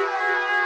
Yeah!